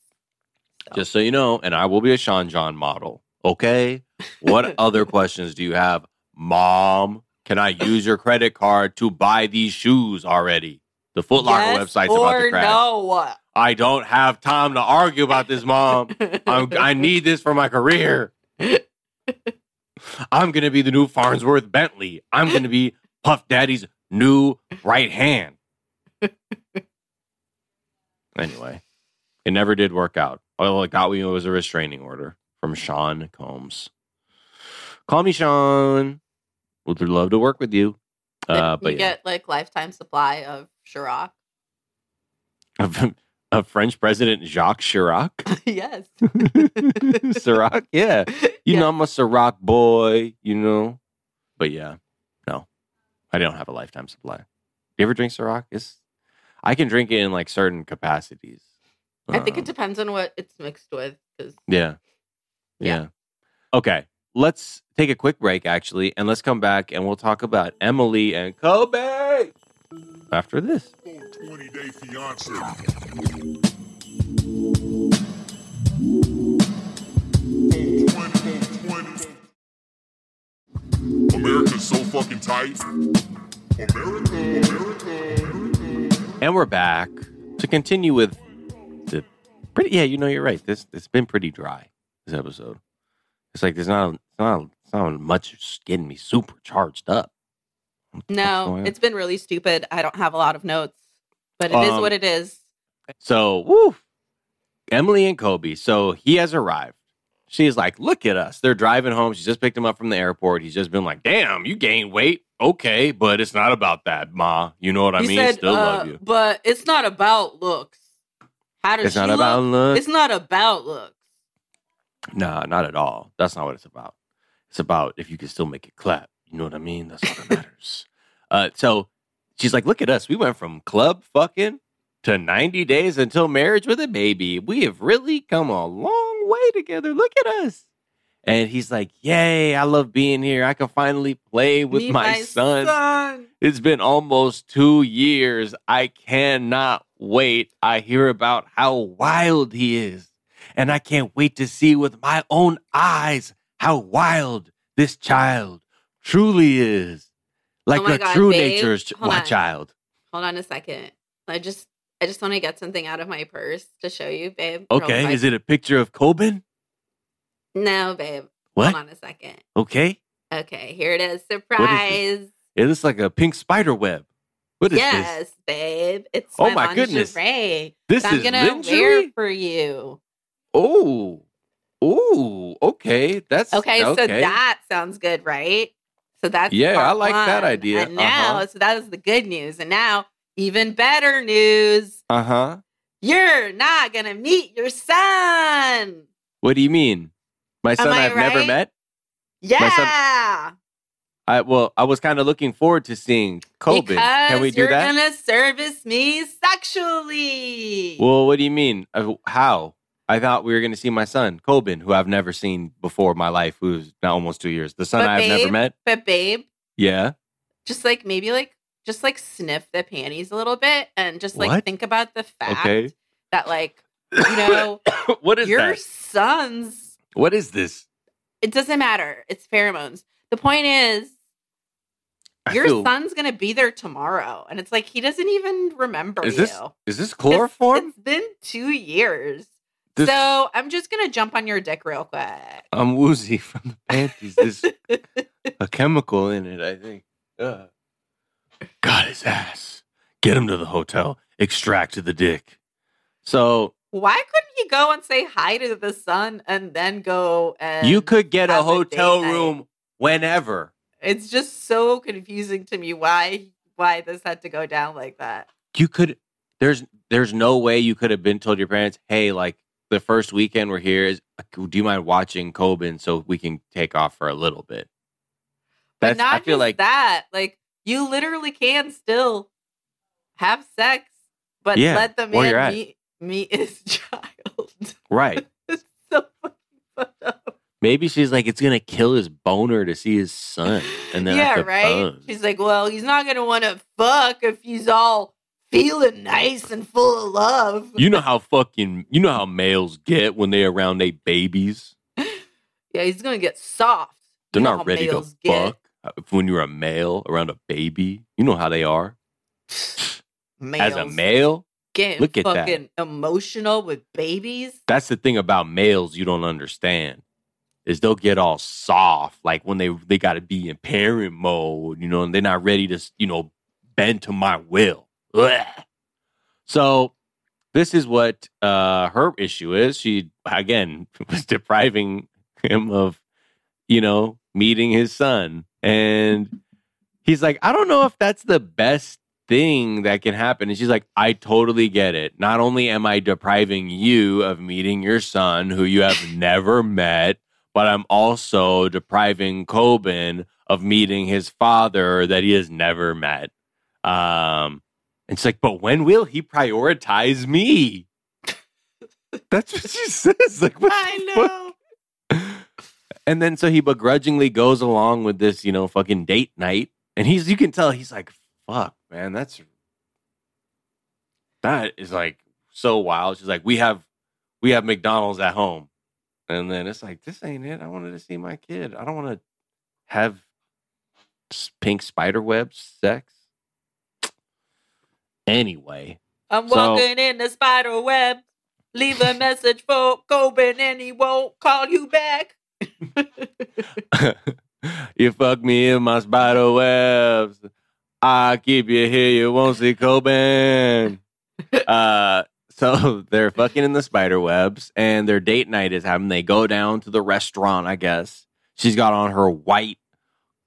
So, Just so you know, and I will be a Sean John model. Okay. What other questions do you have? Mom, can I use your credit card to buy these shoes already? The Foot Locker yes website's about to crash. no. I don't have time to argue about this, mom. I need this for my career. I'm going to be the new Fonzworth Bentley. I'm going to be Puff Daddy's new right hand. anyway, it never did work out. All it got me was a restraining order from Sean Combs. Call me Sean. Would love to work with you. Uh, you but yeah. get like lifetime supply of Ciroc. of, of French President Jacques Chirac. yes. Ciroc, yeah. You Yeah. know, I'm a Ciroc boy, you know. But yeah, no, I don't have a lifetime supply. Do You ever drink Ciroc? It's, I can drink it in like certain capacities. I think Um, it depends on what it's mixed with. Because yeah. Yeah. Yeah. Okay. Let's take a quick break, actually, and let's come back and we'll talk about Emily and Kobe after this. 20 day fiance. America's so fucking tight. America, America. And we're back to continue with the pretty. Yeah, you know, you're right. This it's been pretty dry. This episode. It's like there's not it's not it's not much getting me super charged up. What the fuck's no, it's been really stupid. I don't have a lot of notes, but it is Um, what it is. So, woo, Emily and Kobe. So he has arrived. She's like, look at us. They're driving home. She just picked him up from the airport. He's just been like, damn, you gained weight. Okay, but it's not about that, Ma. You know what I he mean? said, Still uh, love you. but it's not about looks. How does It's she not look? about look. It's not about looks. Nah, not at all. That's not what it's about. It's about if you can still make it clap. You know what I mean? That's all that matters. uh, so she's like, look at us. We went from club fucking to 90 days until marriage with a baby. We have really come a long way together. Look at us. And he's like, Yay, I love being here. I can finally play with Me, my, son. son. It's been almost two years. I cannot wait. I hear about how wild he is. And I can't wait to see with my own eyes how wild this child truly is. Oh like Oh a God, true babe. nature's ch- Hold my child. Hold on a second. I just I just want to get something out of my purse to show you, babe. Okay. Is it a picture of Koban? No, babe. What? Hold on a second. Okay. Okay, here it is. Surprise. It looks like a pink spider web. What is yes, this? babe. It's Oh my, my goodness. lingerie This I'm is gonna lingerie? wear for you. Oh. Oh, okay. That's Okay, so that sounds good, right? So that's Yeah, I like that idea. And now, Uh-huh. so that is the good news. And now, even better news. Uh-huh. You're not gonna meet your son. What do you mean? My son I've never met? Yeah. Son, I well, I was kind of looking forward to seeing Kobe. Because Can we do that? you're gonna service me sexually. Well, what do you mean? Uh, how? I thought we were going to see my son, Koban, who I've never seen before in my life, who's now almost two years. The son But I've never met. but babe, Yeah. just like maybe like just like sniff the panties a little bit and just like What? think about the fact Okay. that like you know what is your that? son's What is this? it doesn't matter. It's pheromones. The point is I your feel- son's gonna be there tomorrow. And it's like he doesn't even remember Is you. this is this It's- chloroform? it's been two years. This- so I'm just gonna jump on your dick real quick. I'm woozy from the panties. There's a chemical in it, I think. Ugh. Got his ass. Get him to the hotel. Extract the dick. So Why couldn't you go and say hi to the son and then go and you could get a have a hotel night. room whenever. It's just so confusing to me why why this had to go down like that. You could. There's there's no way you could have been told your parents, hey, like the first weekend we're here is. Do you mind watching Koban so we can take off for a little bit? But not I feel just like that. Like you literally can still have sex, but Yeah, let the man meet meet his child. Right. it's so fucking fucked up. Maybe she's like, it's gonna kill his boner to see his son, and then yeah, right. She's like, well, he's not gonna want to fuck if he's all feeling nice and full of love. You know how fucking you know how males get when they're around they babies. yeah, he's gonna get soft. They're You not ready to get. fuck. Uh, When you're a male around a baby, you know how they are. Males As a male, getting look at that. fucking emotional with babies. that's the thing about males you don't understand is they'll get all soft like when they they got to be in parent mode, you know, and they're not ready to you know bend to my will. Ugh. So this is what uh her issue is. She again was depriving him of you know meeting his son and he's like I don't know if that's the best thing that can happen and she's like I totally get it. Not only am I depriving you of meeting your son who you have never met, but I'm also depriving Koban of meeting his father that he has never met. Um and it's like, but when will he prioritize me? That's what she says. Like, what I the fuck? know. And then so he begrudgingly goes along with this, you know, fucking date night. And he's you can tell he's like, fuck, man, that's that is like so wild. She's like, we have we have McDonald's at home. And then it's like, this ain't it. I wanted to see my kid. I don't want to have pink spider webs sex. Anyway, I'm So- walking in the spider web. Leave a message for Koban and he won't call you back. you fuck me in my spider webs. I keep you here. You won't see Koban. uh, so they're fucking in the spider webs, and their date night is having. They go down to the restaurant. I guess she's got on her white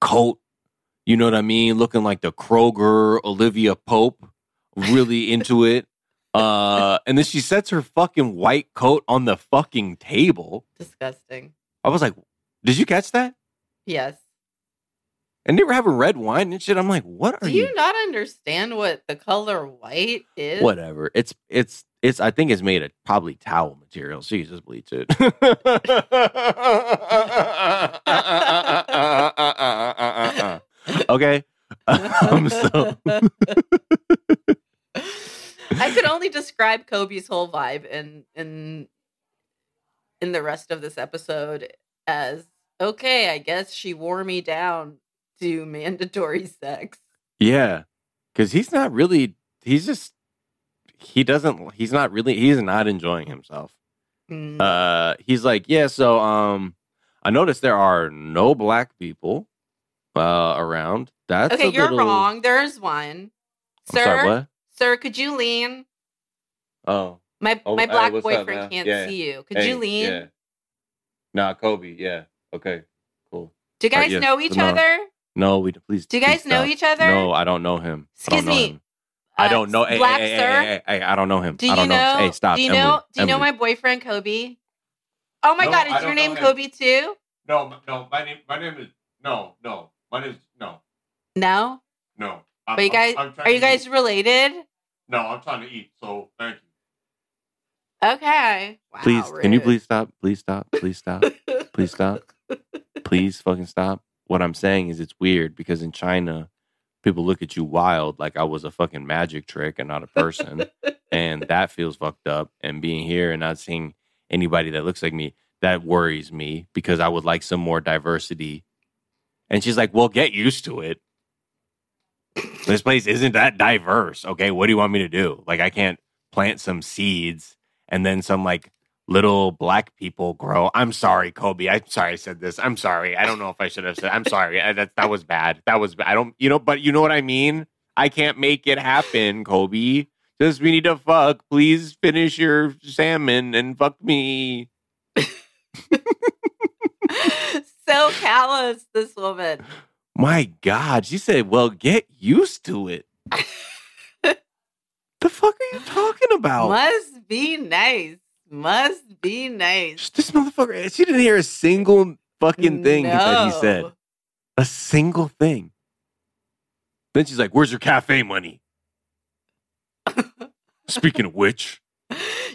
coat. You know what I mean? Looking like the Kroger Olivia Pope. Really into it. Uh, and then she sets her fucking white coat on the fucking table. Disgusting. I was like, "Did you catch that?" Yes. And they were having red wine and shit. I'm like, what are you? Do you? you not understand what the color white is? Whatever. It's it's it's. I think it's made of probably towel material. So you just bleach it. okay. Um, so I could only describe Kobe's whole vibe in in in the rest of this episode as okay, I guess she wore me down to mandatory sex. yeah, because he's not really. He's just. He doesn't. He's not really. He's not enjoying himself. Mm, uh he's like yeah so um i noticed there are no black people uh around that's okay, you're little- wrong. There's one. I'm Sir, sorry, sir, could you lean? oh My Oh, my black up, boyfriend man? can't Yeah. see you. Could Hey, you lean? yeah nah kobe yeah okay cool Do you Uh, guys yes, know each no. other? No we do. please Do you guys know stop. each other? no i don't know him I Excuse don't know me, him. i Uh, don't know hey, black hey, hey, sir. hey, hey, hey, i don't know him Do i you don't know? hey stop Do you Emily, know? Do you know my boyfriend Kobe? Oh my No, God, is your name. Kobe too? No, no, my name, my name is no, no, my name is no, No. no. I'm, But you guys, I'm, I'm are you guys Eat. related? No, I'm trying to eat. So thank you. Okay. Wow, please can you please stop please stop please stop please stop please fucking stop. What I'm saying is it's weird because in China, people look at you wild like I was a fucking magic trick and not a person. and that feels fucked up. And being here and not seeing anybody that looks like me, that worries me because I would like some more diversity. And she's like, Well, get used to it. This place isn't that diverse. Okay, what do you want me to do? Like, I can't plant some seeds and then some like little black people grow. I'm sorry, Kobe. I'm sorry I said this. I'm sorry. I don't know if I should have said. I'm sorry. I, that that was bad. That was. I don't. You know. But you know what I mean. I can't make it happen, Kobe. Just we need to fuck. Please finish your salmon and fuck me. so callous, this woman. My God, she said, "Well, get used to it." the fuck are you talking about? Must be nice. Must be nice. This motherfucker. She didn't hear a single fucking thing that he said. A single thing. Then she's like, Where's your cafe money? Speaking of which,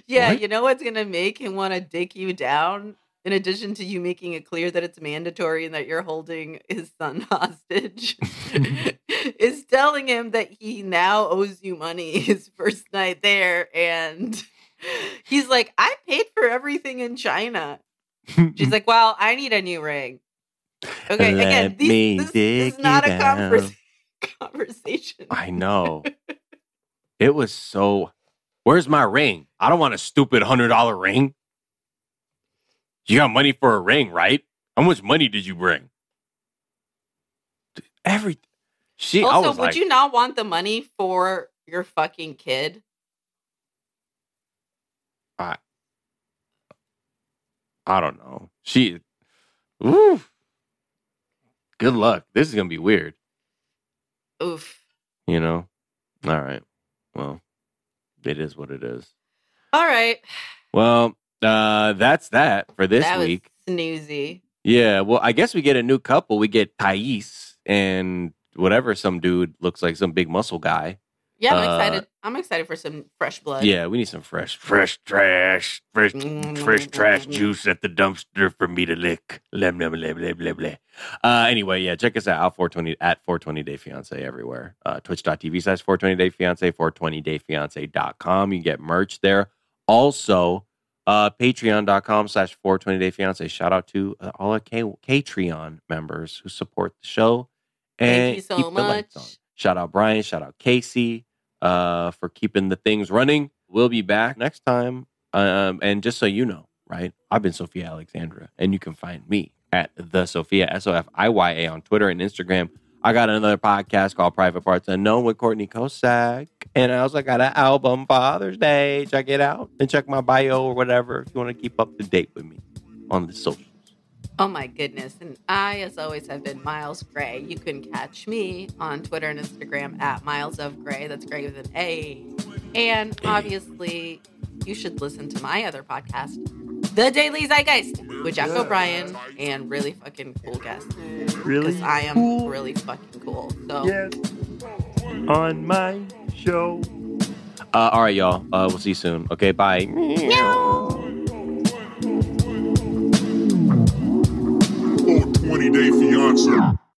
yeah, What? you know what's gonna make him want to dick you down? In addition to you making it clear that it's mandatory and that you're holding his son hostage, is telling him that he now owes you money his first night there. And he's like, I paid for everything in China. She's like, Well, I need a new ring. Okay, again, Let me these, this, this is not a convers- down. conversation. I know. It was so. Where's my ring? I don't want a stupid hundred dollar ring. You got money for a ring, right? How much money did you bring? Every. She. Also, would like, you not want the money for your fucking kid? I I don't know. She. Ooh. Good luck. This is gonna be weird. Oof. You know. All right. Well, it is what it is. All right. Well, uh, that's that for this that week. was snoozy. Yeah, well, I guess we get a new couple. We get Thais and whatever some dude looks like some big muscle guy. Yeah, I'm Uh, excited. I'm excited for some fresh blood. Yeah, we need some fresh, fresh trash, fresh, fresh trash juice at the dumpster for me to lick. Blah, blah, blah, blah, blah, blah. Uh, anyway, yeah, check us out, out 420 at 420 Day Fiance everywhere. Uh, Twitch.tv slash 420 Day Fiance, 420dayfiance.com. You can get merch there. Also, uh, Patreon.com slash 420 Day Fiance. Shout out to uh, all our K- Patreon members who support the show. Thank you so keep the lights much. Shout out Brian. Shout out Casey uh, for keeping the things running. We'll be back next time. Um, and just so you know, right? I've been Sofiya Alexandra, and you can find me at the Sofiya S O F I Y A on Twitter and Instagram. I got another podcast called Private Parts Unknown with Courtney Kosak. And I also got an album Father's Day. Check it out and check my bio or whatever if you want to keep up to date with me on the socials. Oh my goodness. And I, as always, have been Miles Gray. You can catch me on Twitter and Instagram at Miles of Gray. That's Gray with an A. And obviously, you should listen to my other podcast, The Daily Zeitgeist, with Jack O'Brien and really fucking cool guests. Really? Because I am really fucking cool. So on my show. Uh, all right, y'all. Uh, we'll see you soon. Okay, bye. 420 Day Fiance.